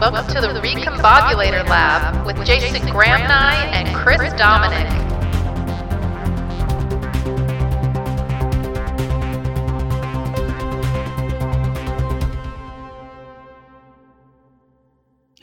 Welcome to the Recombobulator Lab with Jason Graham-Nye and Chris Dominic.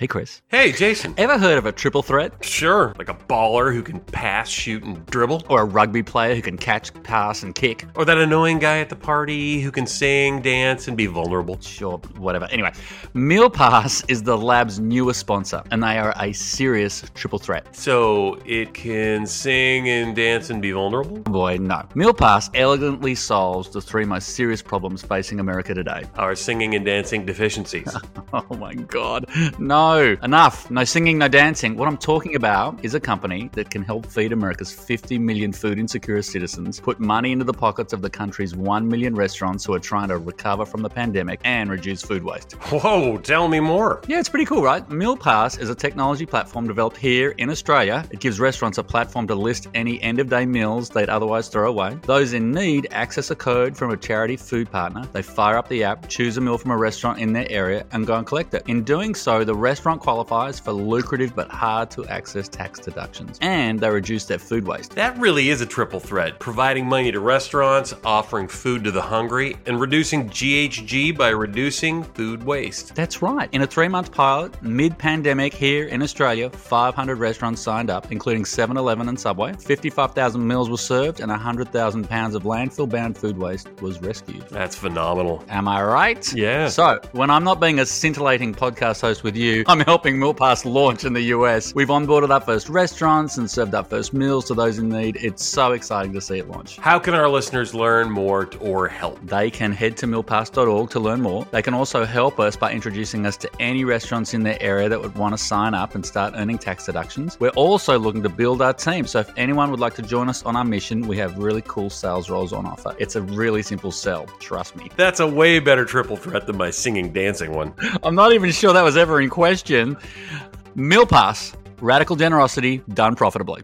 Hey, Chris. Hey, Jason. Ever heard of a triple threat? Sure, like a baller who can pass, shoot, and dribble. Or a rugby player who can catch, pass, and kick? Or that annoying guy at the party who can sing, dance, and be vulnerable. Sure, whatever. Anyway, Meal Pass is the lab's newest sponsor, and they are a serious triple threat. So it can sing and dance and be vulnerable? Oh, boy, no. Meal Pass elegantly solves the three most serious problems facing America today. Our singing and dancing deficiencies. oh my god. No, enough. No singing, no dancing. What I'm talking about is a company that can help feed America's 50 million food insecure citizens, put money into the pockets of the country's 1 million restaurants who are trying to recover from the pandemic, and reduce food waste. Whoa, tell me more. Yeah, it's pretty cool, right? Meal Pass is a technology platform developed here in Australia. It gives restaurants a platform to list any end of day meals they'd otherwise throw away. Those in need access a code from a charity food partner. They fire up the app, choose a meal from a restaurant in their area, and go and collect it. In doing so, the restaurant qualifies for lucrative but hard to access tax deductions, and they reduce their food waste. That really is a triple threat providing money to restaurants, offering food to the hungry, and reducing GHG by reducing food waste. That's right. In a three month pilot, mid pandemic here in Australia, 500 restaurants signed up, including 7 Eleven and Subway. 55,000 meals were served, and 100,000 pounds of landfill bound food waste was rescued. That's phenomenal. Am I right? Yeah. So, when I'm not being a scintillating podcast host with you, I'm helping Meal Pass launch in the US. We've onboarded our first restaurants and served our first meals to those in need. It's so exciting to see it launch. How can our listeners learn more or help? They can head to mealpass.org to learn more. They can also help us by introducing us to any restaurants in their area that would want to sign up and start earning tax deductions. We're also looking to build our team, so if anyone would like to join us on our mission, we have really cool sales roles on offer. It's a really simple sell, trust me. That's a way better triple threat than my singing dancing one. I'm not even sure that was ever in question. Meal Pass, radical generosity done profitably.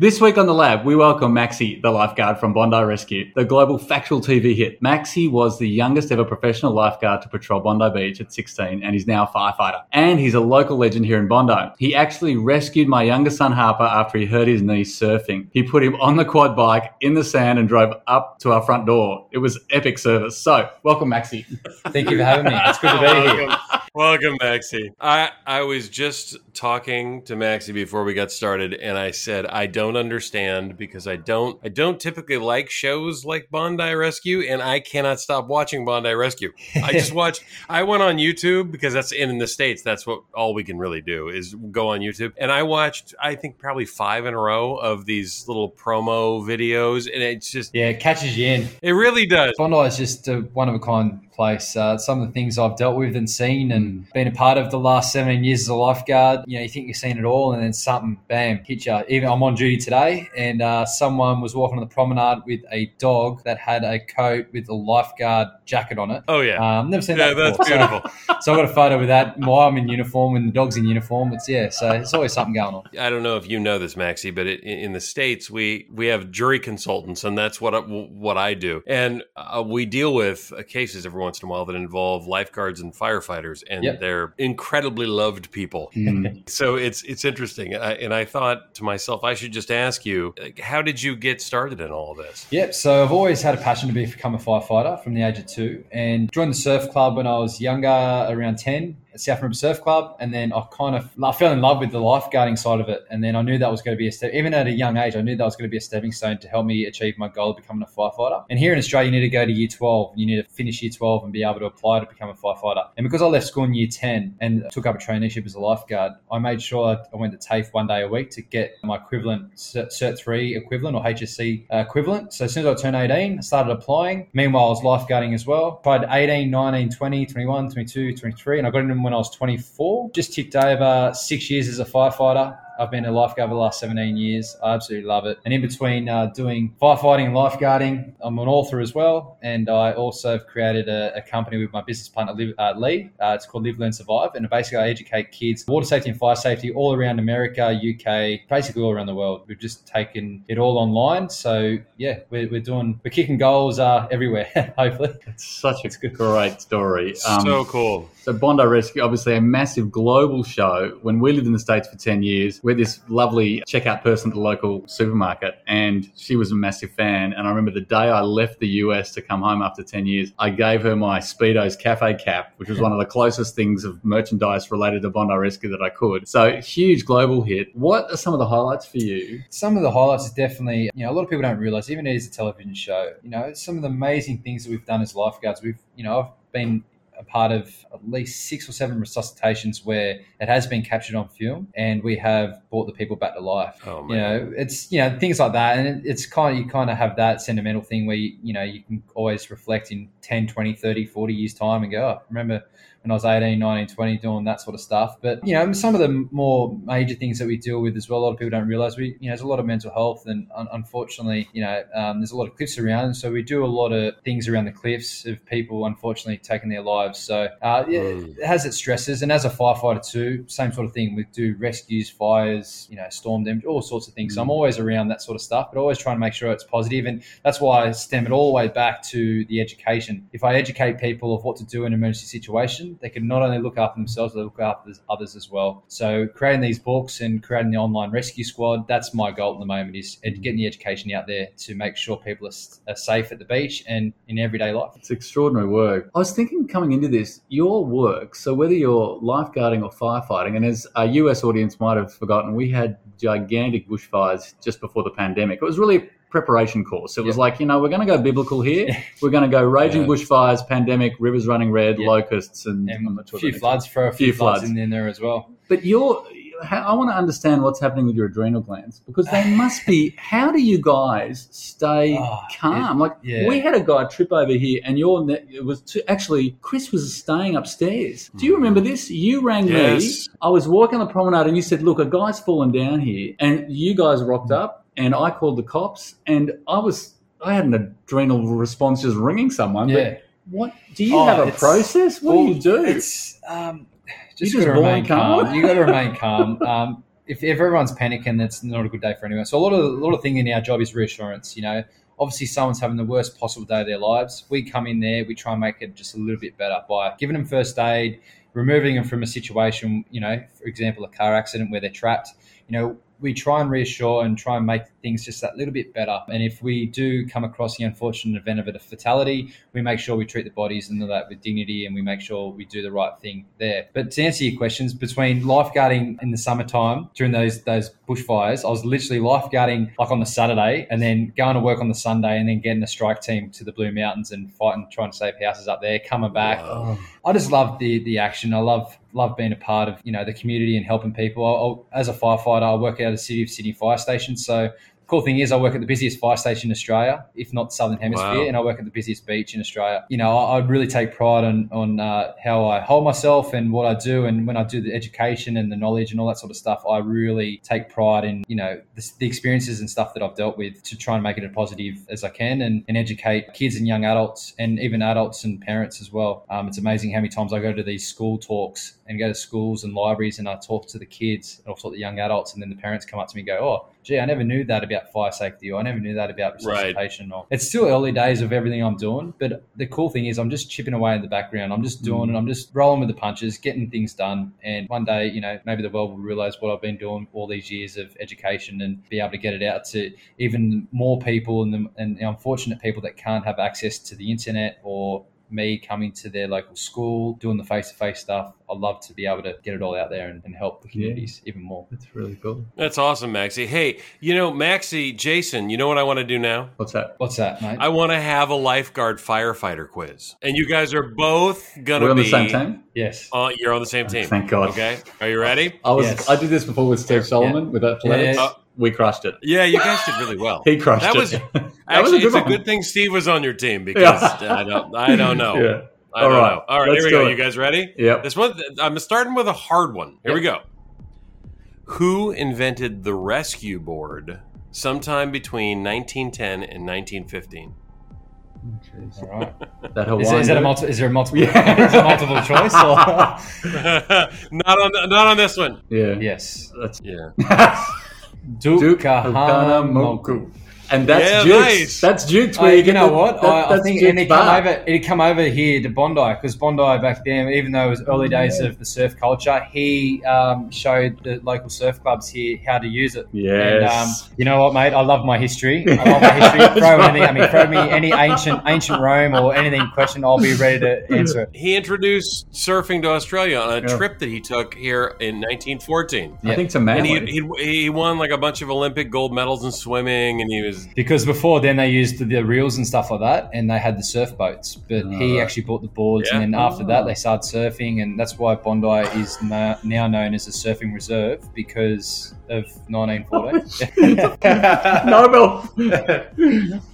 This week on the lab, we welcome Maxi, the lifeguard from Bondi Rescue, the global factual TV hit. Maxi was the youngest ever professional lifeguard to patrol Bondi Beach at 16 and he's now a firefighter. And he's a local legend here in Bondi. He actually rescued my younger son Harper after he hurt his knee surfing. He put him on the quad bike in the sand and drove up to our front door. It was epic service. So, welcome Maxi. Thank you for having me. It's good to be here. Welcome, Maxi. I, I was just talking to Maxi before we got started, and I said I don't understand because I don't I don't typically like shows like Bondi Rescue, and I cannot stop watching Bondi Rescue. I just watch. I went on YouTube because that's in, in the states. That's what all we can really do is go on YouTube, and I watched I think probably five in a row of these little promo videos, and it's just Yeah, it catches you in. it really does. Bondi is just a one of a kind place. Uh, some of the things I've dealt with and seen and been a part of the last 17 years as a lifeguard, you know, you think you've seen it all and then something, bam, hit you. Even I'm on duty today and uh, someone was walking on the promenade with a dog that had a coat with a lifeguard jacket on it. Oh yeah. Um, never seen Yeah, that before. that's beautiful. So, so I got a photo with that. While I'm in uniform and the dog's in uniform. It's yeah. So it's always something going on. I don't know if you know this, Maxie, but it, in the states we we have jury consultants, and that's what I, what I do, and uh, we deal with uh, cases every once in a while that involve lifeguards and firefighters, and Yep. they're incredibly loved people. Mm. So it's it's interesting, and I, and I thought to myself, I should just ask you, like, how did you get started in all of this? Yep. So I've always had a passion to become a firefighter from the age of two, and joined the surf club when I was younger, around ten, at South River Surf Club, and then I kind of I fell in love with the lifeguarding side of it, and then I knew that was going to be a step. Even at a young age, I knew that was going to be a stepping stone to help me achieve my goal of becoming a firefighter. And here in Australia, you need to go to year twelve. You need to finish year twelve and be able to apply to become a firefighter. And because I left school in year ten and took up a traineeship as a lifeguard, I made sure I went to TAFE one day a week to get my equivalent Cert Cert 3 equivalent or HSC uh, equivalent. So as soon as I turned 18, I started applying. Meanwhile, I was lifeguarding as well. Tried 18, 19, 20, 21, 22, 23, and I got in when I was 24. Just ticked over six years as a firefighter. I've been a lifeguard for the last 17 years. I absolutely love it. And in between uh, doing firefighting and lifeguarding, I'm an author as well. And I also have created a, a company with my business partner, uh, Lee. Uh, it's called Live, Learn, Survive. And basically, I educate kids water safety and fire safety all around America, UK, basically all around the world. We've just taken it all online. So, yeah, we're, we're doing, we're kicking goals uh, everywhere, hopefully. It's such a great story. Um, so cool. So Bondi Rescue, obviously a massive global show. When we lived in the States for 10 years, had this lovely checkout person at the local supermarket and she was a massive fan. And I remember the day I left the US to come home after 10 years, I gave her my Speedo's cafe cap, which was one of the closest things of merchandise related to Bondi Rescue that I could. So huge global hit. What are some of the highlights for you? Some of the highlights is definitely, you know, a lot of people don't realize, even it is a television show, you know, some of the amazing things that we've done as lifeguards. We've, you know, I've been a part of at least six or seven resuscitations where it has been captured on film and we have brought the people back to life. Oh, you know, it's, you know, things like that. And it's kind of, you kind of have that sentimental thing where, you, you know, you can always reflect in 10, 20, 30, 40 years time and go, oh, remember when I was 18, 19, 20, doing that sort of stuff. But, you know, some of the more major things that we deal with as well, a lot of people don't realize we, you know, there's a lot of mental health. And un- unfortunately, you know, um, there's a lot of cliffs around. And so we do a lot of things around the cliffs of people, unfortunately, taking their lives. So, uh, yeah, mm. it has its stresses. And as a firefighter, too, same sort of thing. We do rescues, fires, you know, storm damage, all sorts of things. Mm. So I'm mm. always around that sort of stuff, but always trying to make sure it's positive. And that's why I stem it all the way back to the education. If I educate people of what to do in an emergency situation, they can not only look after themselves, they look after others as well. So creating these books and creating the online rescue squad, that's my goal at the moment is getting the education out there to make sure people are, are safe at the beach and in everyday life. It's extraordinary work. I was thinking coming into this, your work, so whether you're lifeguarding or firefighting, and as our US audience might have forgotten, we had gigantic bushfires just before the pandemic. It was really preparation course. It was yep. like, you know, we're going to go biblical here. We're going to go raging yeah. bushfires, pandemic, rivers running red, yep. locusts, and, and a few floods for a few, few floods. floods in there as well. But you're, I want to understand what's happening with your adrenal glands because they must be. How do you guys stay oh, calm? It, like yeah. we had a guy trip over here, and your it was too, actually Chris was staying upstairs. Do you hmm. remember this? You rang yes. me. I was walking the promenade, and you said, "Look, a guy's fallen down here," and you guys rocked hmm. up and I called the cops, and I was I had an adrenal response just ringing someone. Yeah. But what do you oh, have a process? What well, do you do? It's um, just, you just remain calm. calm. you got to remain calm. Um, if, if everyone's panicking, that's not a good day for anyone. So a lot of a lot of thing in our job is reassurance. You know, obviously someone's having the worst possible day of their lives. We come in there, we try and make it just a little bit better by giving them first aid, removing them from a situation. You know, for example, a car accident where they're trapped. You know, we try and reassure and try and make things just that little bit better. And if we do come across the unfortunate event of a fatality, we make sure we treat the bodies and all that with dignity and we make sure we do the right thing there. But to answer your questions, between lifeguarding in the summertime during those those bushfires, I was literally lifeguarding like on the Saturday and then going to work on the Sunday and then getting the strike team to the Blue Mountains and fighting, trying to save houses up there, coming back. Wow. I just love the the action. I love love being a part of you know the community and helping people. I'll, as a firefighter, I work out of the City of Sydney Fire Station, so cool thing is I work at the busiest fire station in Australia, if not Southern Hemisphere, wow. and I work at the busiest beach in Australia. You know, I, I really take pride on on uh, how I hold myself and what I do, and when I do the education and the knowledge and all that sort of stuff, I really take pride in you know the, the experiences and stuff that I've dealt with to try and make it as positive as I can and, and educate kids and young adults and even adults and parents as well. Um, it's amazing how many times I go to these school talks and go to schools and libraries and I talk to the kids and I talk to the young adults, and then the parents come up to me and go, "Oh, gee, I never knew that about fire safety, or I never knew that about resuscitation. Right. Or it's still early days of everything I'm doing, but the cool thing is I'm just chipping away in the background. I'm just doing mm. it. I'm just rolling with the punches, getting things done. And one day, you know, maybe the world will realize what I've been doing all these years of education and be able to get it out to even more people and the, and the unfortunate people that can't have access to the internet or me coming to their local school, doing the face to face stuff. I'd love to be able to get it all out there and, and help the communities yeah. even more. That's really cool. That's awesome, Maxie. Hey, you know, Maxie, Jason, you know what I want to do now? What's that? What's that, mate? I want to have a lifeguard firefighter quiz. And you guys are both going to be. on the same team? Yes. Uh, you're on the same team. Thank God. Okay. Are you ready? I was. Yes. I did this before with Steve Solomon yeah. with athletics. Uh, we crushed it. Yeah, you guys did really well. he crushed it. that it. Was, actually, was a it's a good thing Steve was on your team because yeah. I don't. I don't know. Yeah. I All right. Know. All right, here we go. It. You guys ready? Yep. This one, I'm starting with a hard one. Here yep. we go. Who invented the rescue board sometime between 1910 and 1915? All right. That Is, Hawaiian is, that a multi, is there a multiple? Yeah. is it multiple choice? Or? not on not on this one. Yeah. yes. That's Yeah. Duke Kahanamoku. And that's Yeah, Duke's. nice. That's Duke's. Oh, where you get know the- what? that- I, I think Duke's and it come bar. over. It come over here to Bondi because Bondi back then, even though it was early days of the surf culture, he um, showed the local surf clubs here how to use it. And, um, Yes. you know what, mate? I love my history. I love my history. throw anything at me. Throw me any ancient ancient Rome or anything question. I'll be ready to answer it. He introduced surfing to Australia on a Yeah. trip that he took here in 1914. I think to And he, he, he won like a bunch of Olympic gold medals in swimming, and he was Because before then they used the reels and stuff like that, and they had the surf boats. But he Ah. actually bought the boards, Yeah. and then after that they started surfing, and that's why Bondi is na- now known as a surfing reserve because of 1914. Nobel.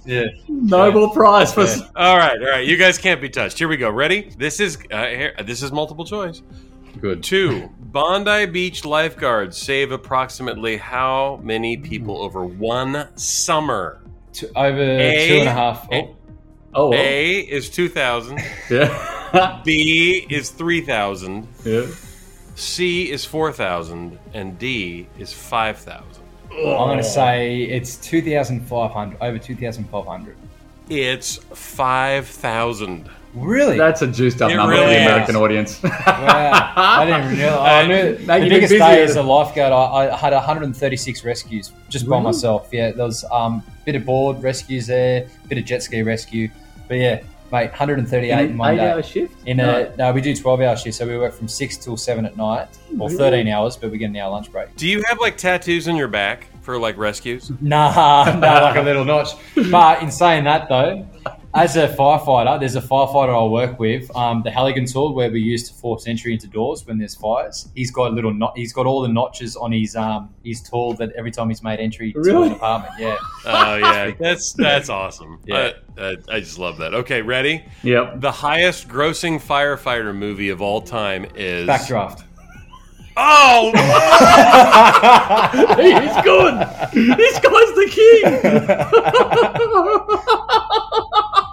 yeah. Nobel Prize for. Yeah. all right. All right, you guys can't be touched. Here we go. Ready? This is uh, here, this is multiple choice. Good. Two. Bondi Beach lifeguards save approximately how many people hmm. over one summer? Two, over A- two and a half. A- Oh, well. A is 2,000. yeah. B is 3,000. yeah. C is 4,000. And D is 5,000. I'm going to say it's 2,500, over 2,500. It's 5,000. Really? That's a juiced up It number for really the is. American audience. wow. I didn't realize. I knew Now the biggest day at as a lifeguard, I, I had 136 rescues just by Really? myself. Yeah, there was um, bit of board rescues there, bit of jet ski rescue. But yeah, mate, 138 in, one eight day. hour shift? In a no, we do 12 hour shifts, so we work from six till seven at night, or Really? 13 hours, but we get an hour lunch break. Do you have like tattoos on your back for like rescues? Nah, nah, like a little notch. But in saying that though, as a firefighter, there's a firefighter I work with, um, the Halligan tool where we use to force entry into doors when there's fires. He's got little not, he's got all the notches on his um his tool that every time he's made entry to an apartment. Yeah. Oh yeah, that's that's awesome. Yeah. I, I, I just love that. Okay, ready? Yep. The highest grossing firefighter movie of all time is Backdraft. Oh, He's good. This guy's the king.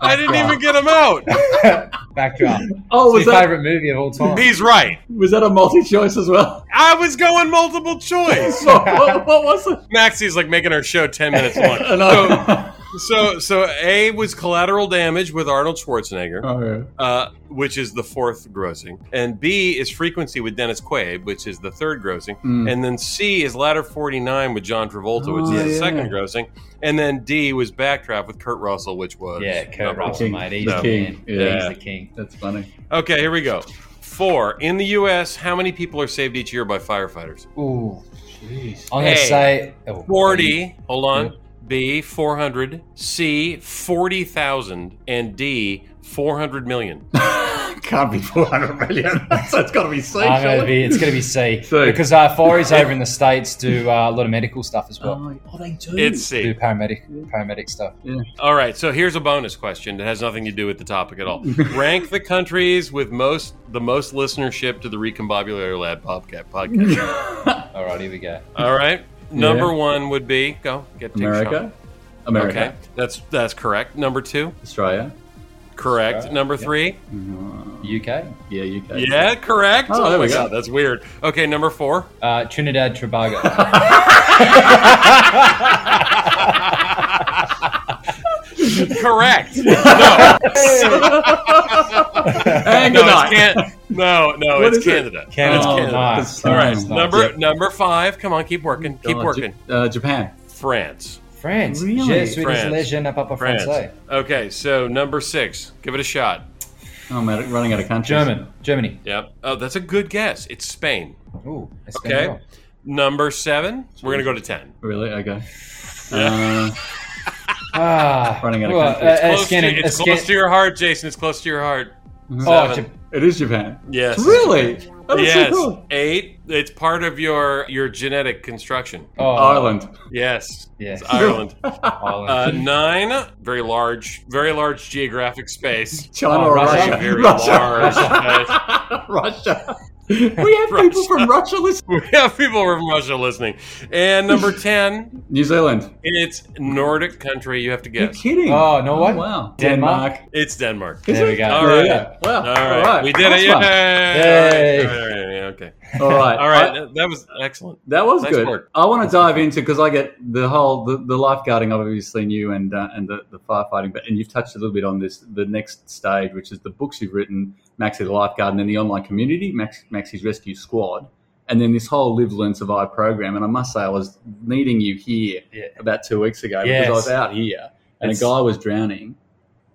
I didn't even get him out. Backdraft. oh, was It's my that favorite movie of all time. He's right. was that a multi choice as well? I was going multiple choice. what, what, what was it? Maxie's like making our show ten minutes long. I know. So, so A was Collateral Damage with Arnold Schwarzenegger. oh, yeah. uh, which is the fourth grossing, and B is Frequency with Dennis Quaid, which is the third grossing, Mm. and then C is Ladder 49 with John Travolta, which Oh, is the yeah. second grossing, and then D was Backdraft with Kurt Russell, which was yeah, Kurt number Russell, King. mate. He's No. the King. man. Yeah. He's the king. That's funny. Okay, here we go. Four in the U.S. How many people are saved each year by firefighters? Ooh. Jeez. I'm gonna Hey. say oh, 40. Hold on. Yeah. B 400. C 40,000, and D 400 million. Can't be 400 million. so it's got to be C. I'm gonna be. It's gonna be C C. because uh, Fireys over in the states do uh, a lot of medical stuff as well. Oh, oh, they do. It's C. Do C. paramedic paramedic stuff. All right, so here's a bonus question that has nothing to do with the topic at all. Rank the countries with most the most listenership to the Recombobulary Lab podcast. podcast. All right, here we go. all right, number Yeah. one would be go get take a America. shot. America. Okay, that's that's correct. Number two, Australia. correct. Australia, Number yeah. three, UK, Yeah, UK. yeah, correct. Oh, there my we go. God, that's weird. Okay, number four. uh, Trinidad Tobago. correct. No, and no, good night. it's can- no, no, What it's is it? Canada. Canada. It's Oh, Canada. nice. All right, Nice, nice. number Yep. number five. Come on, keep working, keep Oh, working. J- uh, Japan. France. France. Really? Je suis France. désolé, je n'ai pas pas France. français. Okay, so number six. Give it a shot. Oh, I'm out- running out of countries. German. Germany. Yep. Oh, that's a good guess. It's Spain. Ooh, Okay. Number seven. We're gonna go to ten. Really? Okay. Yeah. Uh, Ah, Running out of well, countries. uh, uh, Close, Scandi- to, it's uh, close Scan- to your heart, Jason. It's close to your heart. Oh, Seven. Jap- it is Japan. Yes. Really? That is Yes. so cool. Eight. It's part of your your genetic construction. oh, Ireland. Yes. Yes. It's Ireland. Ireland. Uh, nine. Very large. Very large geographic space. China Oh, or Russia. Russia? Very Russia. large. space. Russia. We have people from Russia listening. We have people from Russia listening. And number 10, New Zealand. it's Nordic country. You have to You're guess. kidding. Oh, no way. Oh, wow. Denmark. It's Denmark. Is There it? we go. All There right. we go. Wow. All right. We did Nice it. Yay. Yay. All right. All right, yeah, Okay. All right. All right. That was excellent. That was Nice good. work. I want to dive into because I get the whole the, the lifeguarding. Obviously knew and uh, and the, the firefighting, but and you've touched a little bit on this. The next stage, which is the books you've written, Maxi the lifeguard, and then the online community, Max, Maxi's Rescue Squad, and then this whole Live Learn Survive program. And I must say, I was meeting you here Yeah. about two weeks ago Yes. because I was out here and It's- a guy was drowning.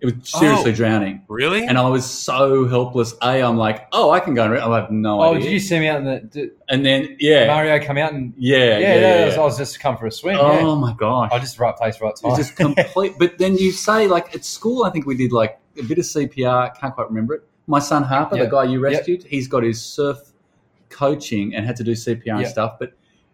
It was seriously Oh. drowning. Really? And I was so helpless. A, I'm like, oh, I can go and I have no Oh, idea. Oh, did you see me out in the did and then, yeah, Mario come out and yeah, yeah, yeah, yeah, yeah, I was just come for a swim. Oh yeah. my gosh! I just right place, right time. It's just complete. but then you say like at school, I think we did like a bit of CPR. Can't quite remember it. My son Harper, Yeah. the guy you Yep. rescued, he's got his surf coaching and had to do CPR and stuff. But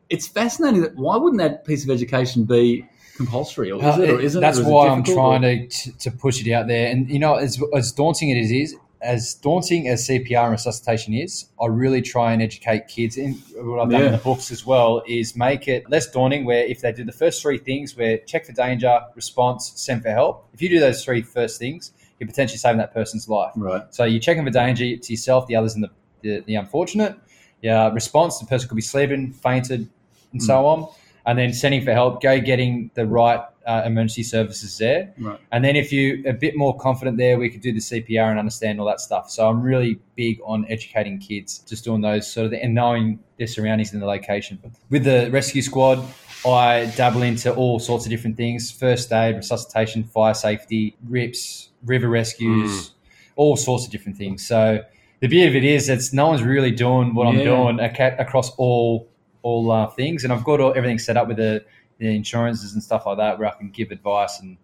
it's fascinating that why wouldn't that piece of education be compulsory, or is it? Or it- isn't that's it? Or is it why I'm difficult, or- trying to to push it out there. And you know, as as daunting it is, as daunting as CPR and resuscitation is, I really try and educate kids. And what I've done in the books as well is make it less daunting. Where if they do the first three things, where check for danger, response, send for help. If you do those three first things, you're potentially saving that person's life. Right. So you're checking for danger to yourself, the others, and the, the, the unfortunate. Yeah, response, the person could be sleeping, fainted, and so hmm. on. And then sending for help, go getting the right uh, emergency services there. Right. And then if you're a bit more confident there, we could do the CPR and understand all that stuff. So I'm really big on educating kids, just doing those sort of things and knowing their surroundings and the location. With the rescue squad, I dabble into all sorts of different things first aid, resuscitation, fire safety, RIPS, river rescues, all sorts of different things. So the beauty of it is that no one's really doing what I'm doing across all all uh, things, and I've got all, everything set up with the, the insurances and stuff like that, where I can give advice and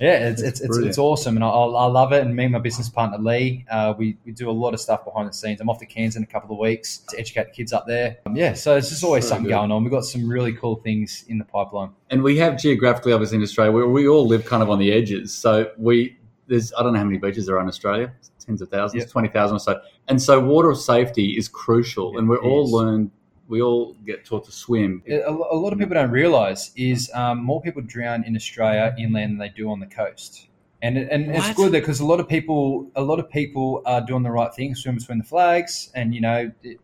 yeah, it's it's, it's, it's awesome, and I, I love it. And me and my business partner Lee, uh, we we do a lot of stuff behind the scenes. I'm off to Cairns in a couple of weeks to educate the kids up there. Um, yeah, so it's just always So something good. going on. We've got some really cool things in the pipeline. and we have geographically, obviously, in Australia, where we all live kind of on the edges. So we there's I don't know how many beaches there are in Australia, tens of thousands, Yep. twenty thousand or so. And so water safety is crucial, and we It all is. Learn, we all get taught to swim. A, a lot of people don't realise is um, more people drown in Australia inland than they do on the coast, and it- and it's What? good because a lot of people a lot of people are doing the right thing, swim between the flags, and you know it-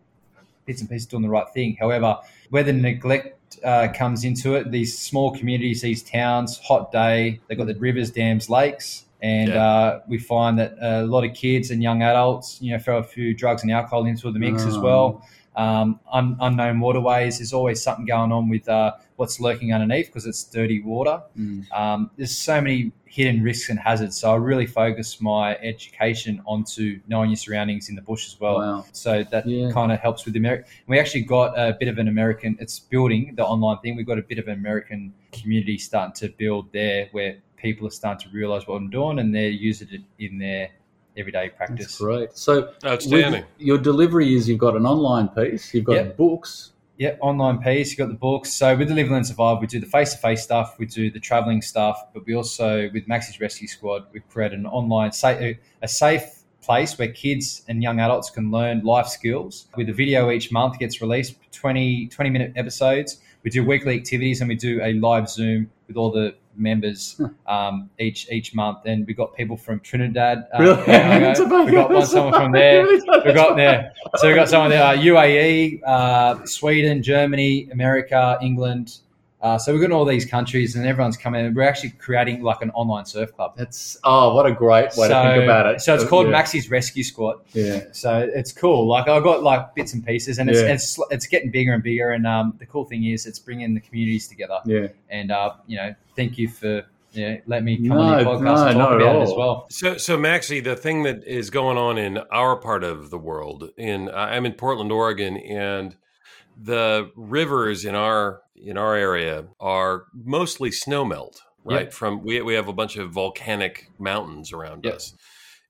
bits and pieces doing the right thing. However, where the neglect uh, comes into it, these small communities, these towns, hot day, they've got the rivers, dams, lakes. And Yeah. uh, we find that a lot of kids and young adults, you know, throw a few drugs and alcohol into the mix as Oh. well um, un- unknown waterways. There's always something going on with uh, what's lurking underneath because it's dirty water. Mm. Um, there's so many hidden risks and hazards. So I really focus my education onto knowing your surroundings in the bush as well. Wow. So that Yeah. kind of helps with the American. We actually got a bit of an American. It's building the online thing. We've got a bit of an American community starting to build there, where people are starting to realize what I'm doing and they're using it in their everyday That's practice. great. So Outstanding. your delivery is you've got an online piece, you've got Yep. books. Yeah, online piece. You've got the books. So with the Live Learn Survive, we do the face to face stuff, we do the traveling stuff, but we also with Maxi's Rescue Squad, we've created an online sa- a safe place where kids and young adults can learn life skills. With a video each month gets released, 20, 20 minute episodes. We do weekly activities and we do a live Zoom with all the members um, each each month. And we've got people from Trinidad. Uh, Really? It's we got one someone from there. We've got there. So we've got someone there, uh, UAE, uh, Sweden, Germany, America, England. Uh, so we've got all these countries, and everyone's coming. in. We're actually creating like an online surf club. That's oh, what a great way so, to think about it. so it's called yeah. Maxi's Rescue Squad. Yeah. So it's cool. Like I've got like bits and pieces, and it's Yeah. it's, it's getting bigger and bigger. And um, the cool thing is, it's bringing the communities together. Yeah. And uh, you know, thank you for you know, letting me come No, on your podcast no, and talk about it as well. So, so Maxie, the thing that is going on in our part of the world, in I'm in Portland, Oregon, and the rivers in our in our area are mostly snowmelt. Right Yep. from we we have a bunch of volcanic mountains around Yep. us.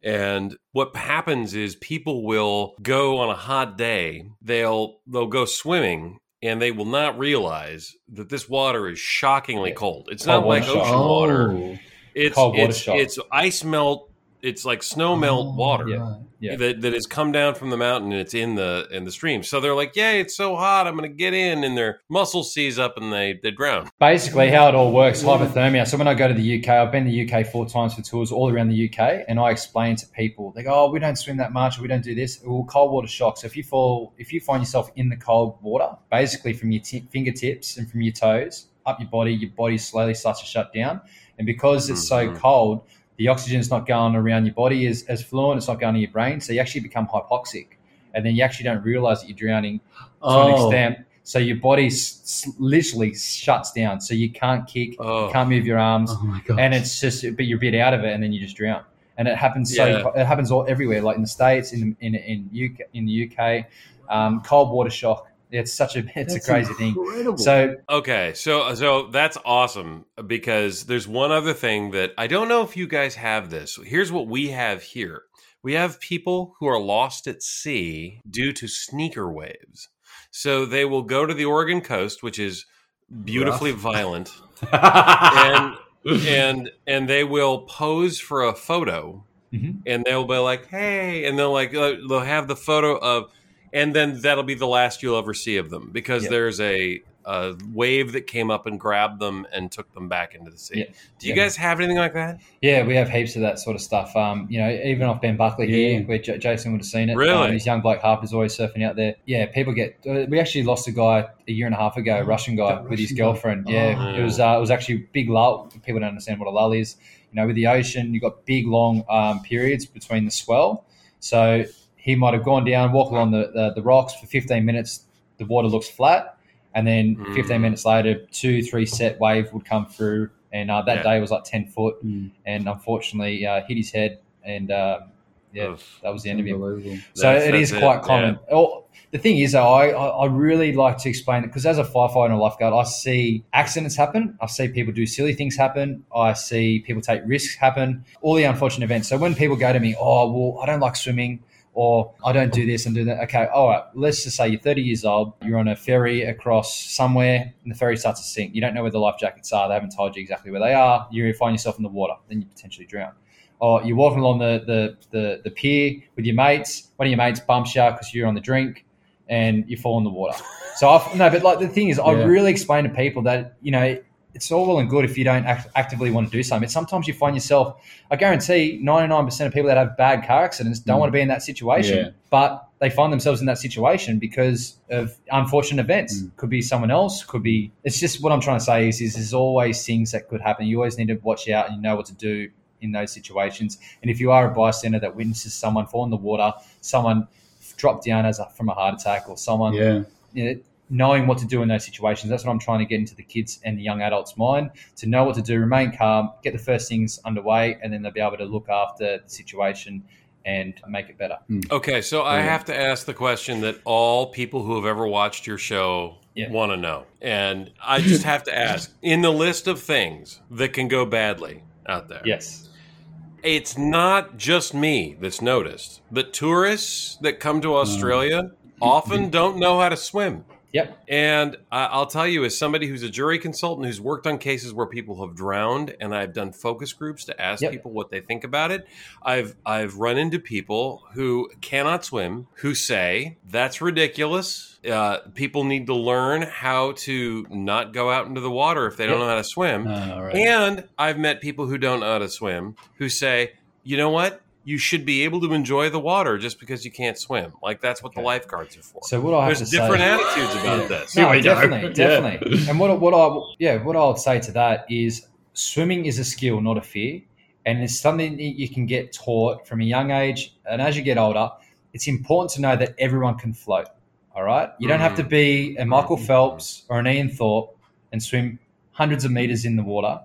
And what happens is people will go on a hot day, they'll they'll go swimming and they will not realize that this water is shockingly cold. It's Cold not like ocean water. Oh. It's it's, it's ice melt it's like snow melt water Oh, yeah. Yeah. that, that has come down from the mountain and it's in the in the stream. So they're like, "Yay, it's so hot! I'm going to get in," and their muscles seize up and they they drown. Basically, how it all works, hypothermia. So when I go to the UK, I've been to the UK four times for tours all around the UK, and I explain to people, they go, "Oh, we don't swim that much, or we don't do this." Well, cold water shock. So if you fall, if you find yourself in the cold water, basically from your t- fingertips and from your toes up your body, your body slowly starts to shut down, and because it's so Mhm. cold, the oxygen's not going around your body as, as fluent. It's not going to your brain, so you actually become hypoxic, and then you actually don't realize that you're drowning to an Oh, extent. So your body s- s- literally shuts down. So you can't kick, Oh. you can't move your arms, oh and it's just, but you're a bit out of it, and then you just drown. And it happens so Yeah. it happens all everywhere, like in the states, in in in UK, in the UK, um, cold water shock. It's such a it's That's a crazy thing. So Okay, so so that's awesome because there's one other thing that I don't know if you guys have this. Here's what we have here. We have people who are lost at sea due to sneaker waves. So they will go to the Oregon coast, which is beautifully violent, and and and they will pose for a photo Mhm. and they'll be like hey and they'll like uh, they'll have the photo of and then that'll be the last you'll ever see of them because Yep. there's a, a wave that came up and grabbed them and took them back into the sea Yep. do you Yeah. guys have anything like that yeah, we have heaps of that sort of stuff. Um, you know, even off Ben Buckler Yeah. here, where J- Jason would have seen it. Really? Um, his young bloke Harper's always surfing out there. Yeah, people get. Uh, we actually lost a guy a year and a half ago, a Russian guy That with his Russian guy. girlfriend. Yeah, Oh. it was. Uh, it was actually big lull. People don't understand what a lull is. You know, with the ocean, you've got big long um, periods between the swell. So he might have gone down, walked along the, the, the rocks for 15 minutes. The water looks flat, and then 15 Mm. minutes later, two, three set wave would come through, and uh, that Yeah. day was like 10 foot Mm, and unfortunately uh, hit his head, and um, yeah, Ugh. that was the end of him. So That's- it is that's quite it, common. Oh, the thing is, though, I, I I really like to explain it because as a firefighter and a lifeguard, I see accidents happen. I see people do silly things happen. I see people take risks happen. All the unfortunate events. So when people go to me, oh well, I don't like swimming. Or I don't do this and do that. Okay, all right. Let's just say you're 30 years old. You're on a ferry across somewhere, and the ferry starts to sink. You don't know where the life jackets are. They haven't told you exactly where they are. You find yourself in the water. Then you potentially drown or you're walking along the, the, the, the pier with your mates. One of your mates bumps you because you're on the drink and you fall in the water. So I've, no, but like the thing is, I really explain to people that you know it's all well and good if you don't act, actively want to do something. But sometimes you find yourself. I guarantee 99% of people that have bad car accidents don't Mm. want to be in that situation, Yeah. but they find themselves in that situation because of unfortunate events. Mm. Could be someone else. Could be. It's just what I'm trying to say is, is there's always things that could happen. You always need to watch out and you know what to do in those situations. And if you are a bystander that witnesses someone fall in the water, someone drop down as a, from a heart attack, or someone Yeah, you know, knowing what to do in those situations. That's what I'm trying to get into the kids and the young adults' mind to know what to do, remain calm, get the first things underway, and then they'll be able to look after the situation and make it better. Hmm. okay so i have to ask the question that all people who have ever watched your show Yeah. want to know and i just have to ask in the list of things that can go badly out there Yes. it's not just me that's noticed that tourists that come to hmm. Australia often don't know how to swim. Yep. And I'll tell you, as somebody who's a jury consultant who's worked on cases where people have drowned, and I've done focus groups to ask Yep. people what they think about it, I've I've run into people who cannot swim who say that's ridiculous. Uh, people need to learn how to not go out into the water if they don't Yep. know how to swim. Oh, right. And I've met people who don't know how to swim who say, you know what? You should be able to enjoy the water just because you can't swim. Like that's what the lifeguards are for. So what I have There's to different say, attitudes about Yeah. this. Here no, we go. definitely, Yeah. definitely. And what what I yeah, what I would say to that is swimming is a skill, not a fear, and it's something that you can get taught from a young age. And as you get older, it's important to know that everyone can float. All right, you don't have to mm-hmm. be a Michael Phelps or an Ian Thorpe and swim hundreds of meters in the water,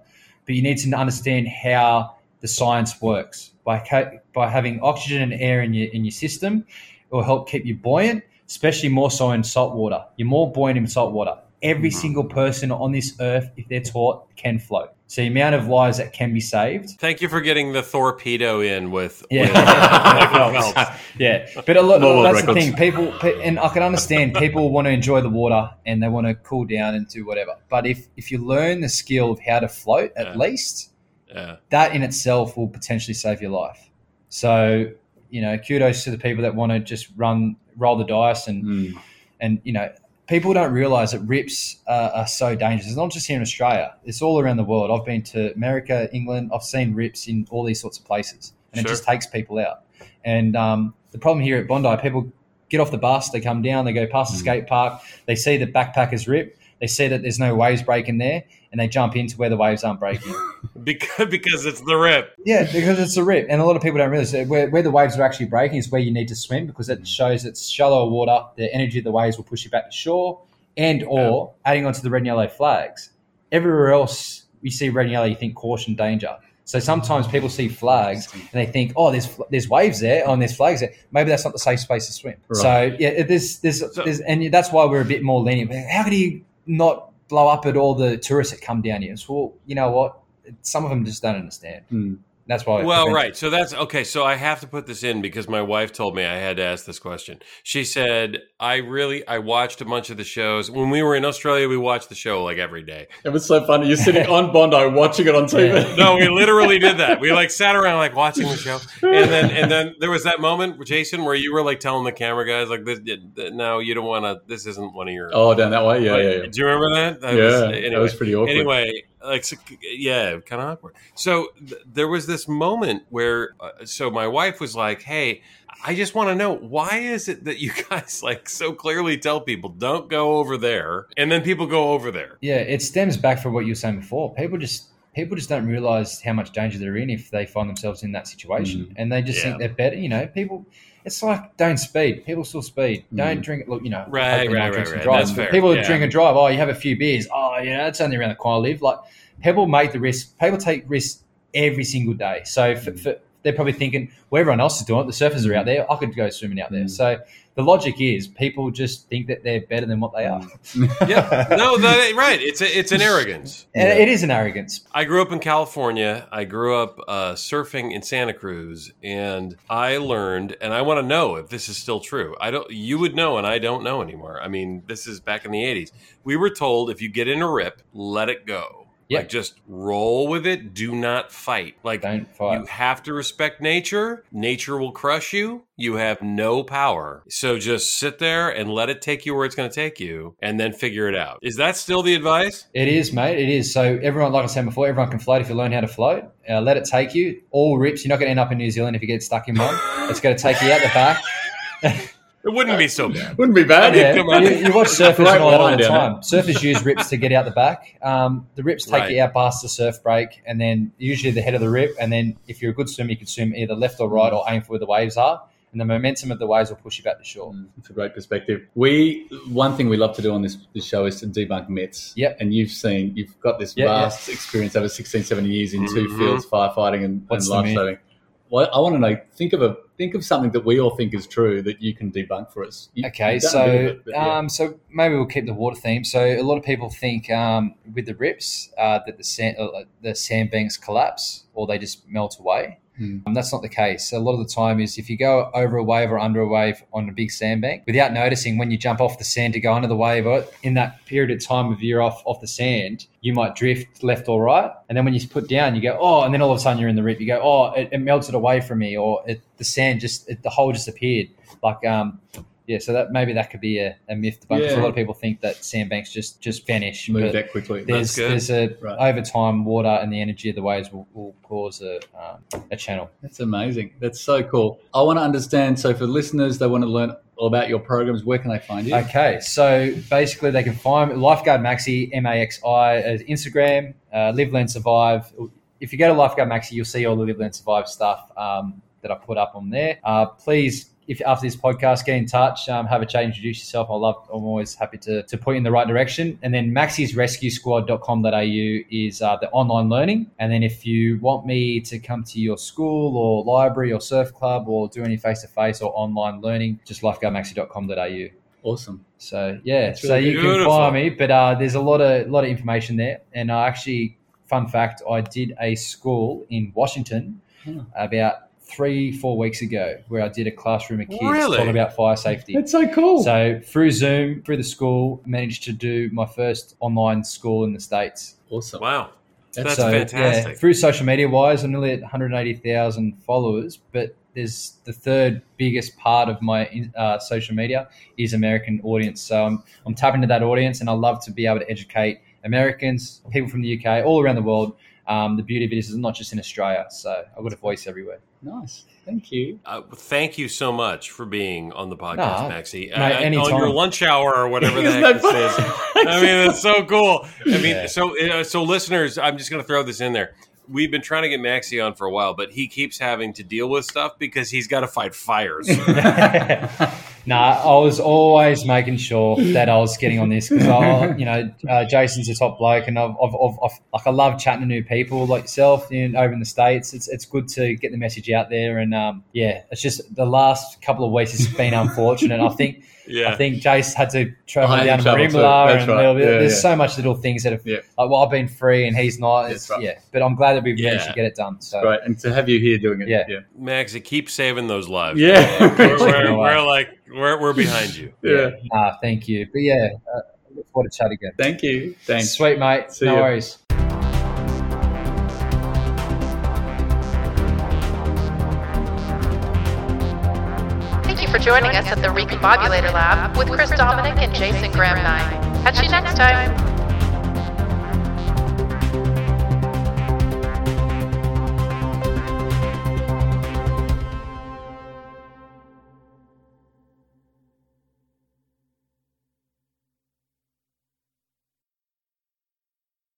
but you need to understand how the science works by ca- by having oxygen and air in your in your system. It will help keep you buoyant, especially more so in salt water. You're more buoyant in salt water. Every Mhm. single person on this earth, if they're taught, can float. So the amount of lives that can be saved. Thank you for getting the torpedo in with, Yeah, with Michael Phelps. Phelps. yeah. But a lot, that's records. the thing. People, and I can understand people want to enjoy the water and they want to cool down and do whatever. But if if you learn the skill of how to float, at Yeah. least Yeah. that in itself will potentially save your life. So you know, kudos to the people that want to just run roll the dice and Mm. and you know. People don't realize that rips are, are so dangerous. It's not just here in Australia; it's all around the world. I've been to America, England. I've seen rips in all these sorts of places, and Sure. it just takes people out. And um, the problem here at Bondi, people get off the bus, they come down, they go past the Mm. skate park, they see the backpackers rip, they see that there's no waves breaking there, and they jump into where the waves aren't breaking. because because it's the rip. yeah, because it's the rip, and a lot of people don't realize that where, where the waves are actually breaking is where you need to swim because it shows it's shallower water. The energy of the waves will push you back to shore, and or adding onto the red and yellow flags. Everywhere else you see red and yellow, you think caution, danger. So sometimes people see flags and they think, oh, there's there's waves there, oh, and there's flags there. Maybe that's not the safe space to swim. Right. So yeah, there's there's, So- there's and that's why we're a bit more lenient. How could you not blow up at all the tourists that come down here? It's, well, you know what? Some of them just don't understand. Mm. That's why. Well, right. So that's okay. So I have to put this in because my wife told me I had to ask this question. She said, I really, I watched a bunch of the shows. When we were in Australia, we watched the show like every day. It was so funny. You're sitting on Bondi watching it on TV. No, we literally did that. We like sat around like watching the show. And then, and then there was that moment, Jason, where you were like telling the camera guys, like, this, no, you don't want to, this isn't one of your. Oh, down that way. Yeah, yeah, yeah. Do you remember that? That yeah, was- that was pretty awkward. anyway like yeah kind of awkward so th- there was this moment where uh, so my wife was like hey i just want to know why is it that you guys like so clearly tell people don't go over there and then people go over there Yeah, it stems back from what you were saying before. People just people just don't realize how much danger they're in if they find themselves in that situation, Mm. and they just Yeah. think they're better. You know, people. It's like don't speed. People still speed. Don't Mm. drink. Look, you know, Right, hopefully right, right, and right. That's fair. People Yeah. drink and drive. Oh, you have a few beers. Oh, yeah, it's only around the corner. I live like people make the risk. People take risks every single day. So for, Mm. for, they're probably thinking, well, everyone else is doing it. The surfers are out there. I could go swimming out there. Mm. So the logic is people just think that they're better than what they are. yeah no that right it's a, it's an arrogance And Yeah. it is an arrogance. I grew up in California. I grew up uh, surfing in Santa Cruz, and I learned, and I want to know if this is still true. I don't. You would know, and I don't know anymore. I mean, this is back in the '80s. We were told if you get in a rip, let it go. Like just roll with it. Do not fight. Like Don't fight. you have to respect nature. Nature will crush you. You have no power. So just sit there and let it take you where it's going to take you, and then figure it out. Is that still the advice? It is, mate. It is. So everyone, like I said before, everyone can float if you learn how to float. Uh, let it take you. All rips. You're not going to end up in New Zealand if you get stuck in one. It's going to take you out the back. It wouldn't be so bad. Wouldn't be bad. Yeah, you, you watch surfers Great all, all the down time. Surfers use rips to get out the back. Um, the rips take Right. you out past the surf break, and then usually the head of the rip. And then if you're a good swimmer, you can swim either left or right, or aim for where the waves are. And the momentum of the waves will push you back to shore. It's a great perspective. We one thing we love to do on this, this show is to debunk myths. Yep. And you've seen you've got this Yeah, yeah. vast experience over 16, 17 years in two Mhm. fields, firefighting and, What's and the myth? lifesaving. Well, I want to know. Think of a think of something that we all think is true that you can debunk for us. You- Okay, you've done a so it, yeah. um, so maybe we'll keep the water theme. So a lot of people think um, with the rips uh, that the sand uh, the sandbanks collapse or they just melt away. Um, that's not the case. A lot of the time is if you go over a wave or under a wave on a big sandbank without noticing when you jump off the sand to go under the wave or in that period of time of you're off off the sand, you might drift left or right, and then when you put down, you go oh, and then all of a sudden you're in the rip. You go oh, it, it melted away from me, or it, the sand just it, the hole just appeared. Like um, yeah, so that maybe that could be a, a myth to. 'cause Yeah. A lot of people think that sandbanks just just vanish. move that quickly. there's there's a Right. over time water and the energy of the waves will, will cause a um, a channel. That's amazing. That's so cool. I want to understand. So for listeners, they want to learn all about your programs. Where can they find you? Okay, so basically they can find Lifeguard Maxi M A X I as Instagram, uh, Live Learn Survive. If you go to Lifeguard Maxi, you'll see all the Live Learn Survive stuff um, that I put up on there. Uh, please. If after this podcast, get in touch, um, have a chat, introduce yourself. I love. I'm always happy to, to point you in the right direction. And then maxisrescuesquad.com.au is uh, the online learning. And then if you want me to come to your school or library or surf club or do any face to face or online learning, just lifeguardmaxi.com.au. Awesome. So yeah, That's so really you can beautiful. find me, but uh, there's a lot of lot of information there. And uh, actually, fun fact, I did a school in Washington Hmm. about three four weeks ago, where I did a classroom of kids Really? talking about fire safety. That's so cool. So through Zoom, through the school, managed to do my first online school in the states. awesome. Wow. That's so, fantastic. Yeah, through social media wise, I'm nearly at 180,000 followers, but there's the third biggest part of my uh, social media is American audience. So I'm, I'm tapping into that audience, and I love to be able to educate Americans, people from the UK, all around the world. Um, the beauty of it is, it's not just in Australia. So I've got a voice everywhere. Nice. Thank you. Uh, thank you so much for being on the podcast, Nah, Maxie. mate, Uh, on your lunch hour or whatever the heck that this is. I mean, it's so cool. I mean, Yeah. so uh, so listeners, I'm just going to throw this in there. We've been trying to get Maxie on for a while, but he keeps having to deal with stuff because he's got to fight fires. nah, I was always making sure that I was getting on this because I, you know, uh, Jason's a top bloke, and I've, I've, I've, I've, like I love chatting to new people like yourself you know, over in the states. It's it's good to get the message out there, and um, yeah, it's just the last couple of weeks has been unfortunate. I think yeah. I think Jace had to travel I down to to travel too. Marimba That's and right. a little bit. Yeah, There's yeah. so much little things that have Yeah. like well I've been free and he's not. It's, right. Yeah, but I'm glad that we've Yeah. managed to get it done. So Right, and to have you here doing it. Yeah. Yeah. Maxi, keep saving those lives. Yeah. We're, we're, Taking away. we're like we're, we're behind you. yeah. ah, thank you. But yeah, uh, look forward to chat again. Thank you. Thanks. Sweet mate, See no ya. worries. Thank you for joining us at the Recombobulator Lab with Chris Dominic and Jason Graham-Nye. Catch you next time.